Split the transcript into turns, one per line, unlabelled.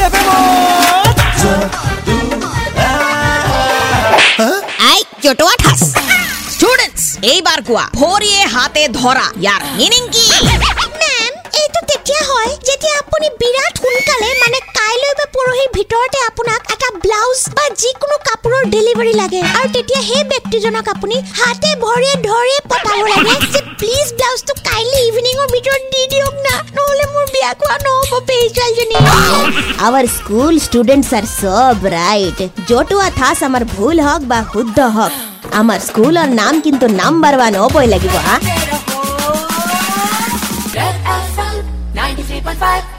রে
আই জটোয়া ঠাস স্টুডেন্টস এইবাৰ কোৱা ভৰিয়ে হাতে ধৰা ইয়াৰ মিনিং কি?
মেম এইটো তেতিয়া হয়, যেতিয়া আপুনি বিৰাট সোনকালে মানে কাইলৈ বা পৰহিৰ ভিতৰতে আপোনাক এটা ব্লাউজ বা যিকোনো কাপোৰৰ ডেলিভাৰী লাগে। আৰু তেতিয়া সেই ব্যক্তিজনক আপুনি হাতে ভৰিয়ে ধৰি পঠাব লাগে যে প্লিজ ব্লাউজটো কাইলৈ ইভিনিঙৰ ভিতৰত দি দিয়ক না
our school students are so bright जोटुआ था समर भूल हक बा खुद हक आमर स्कूल और नाम किंतु नंबर वन हो बोई
लगी हाँ 93.5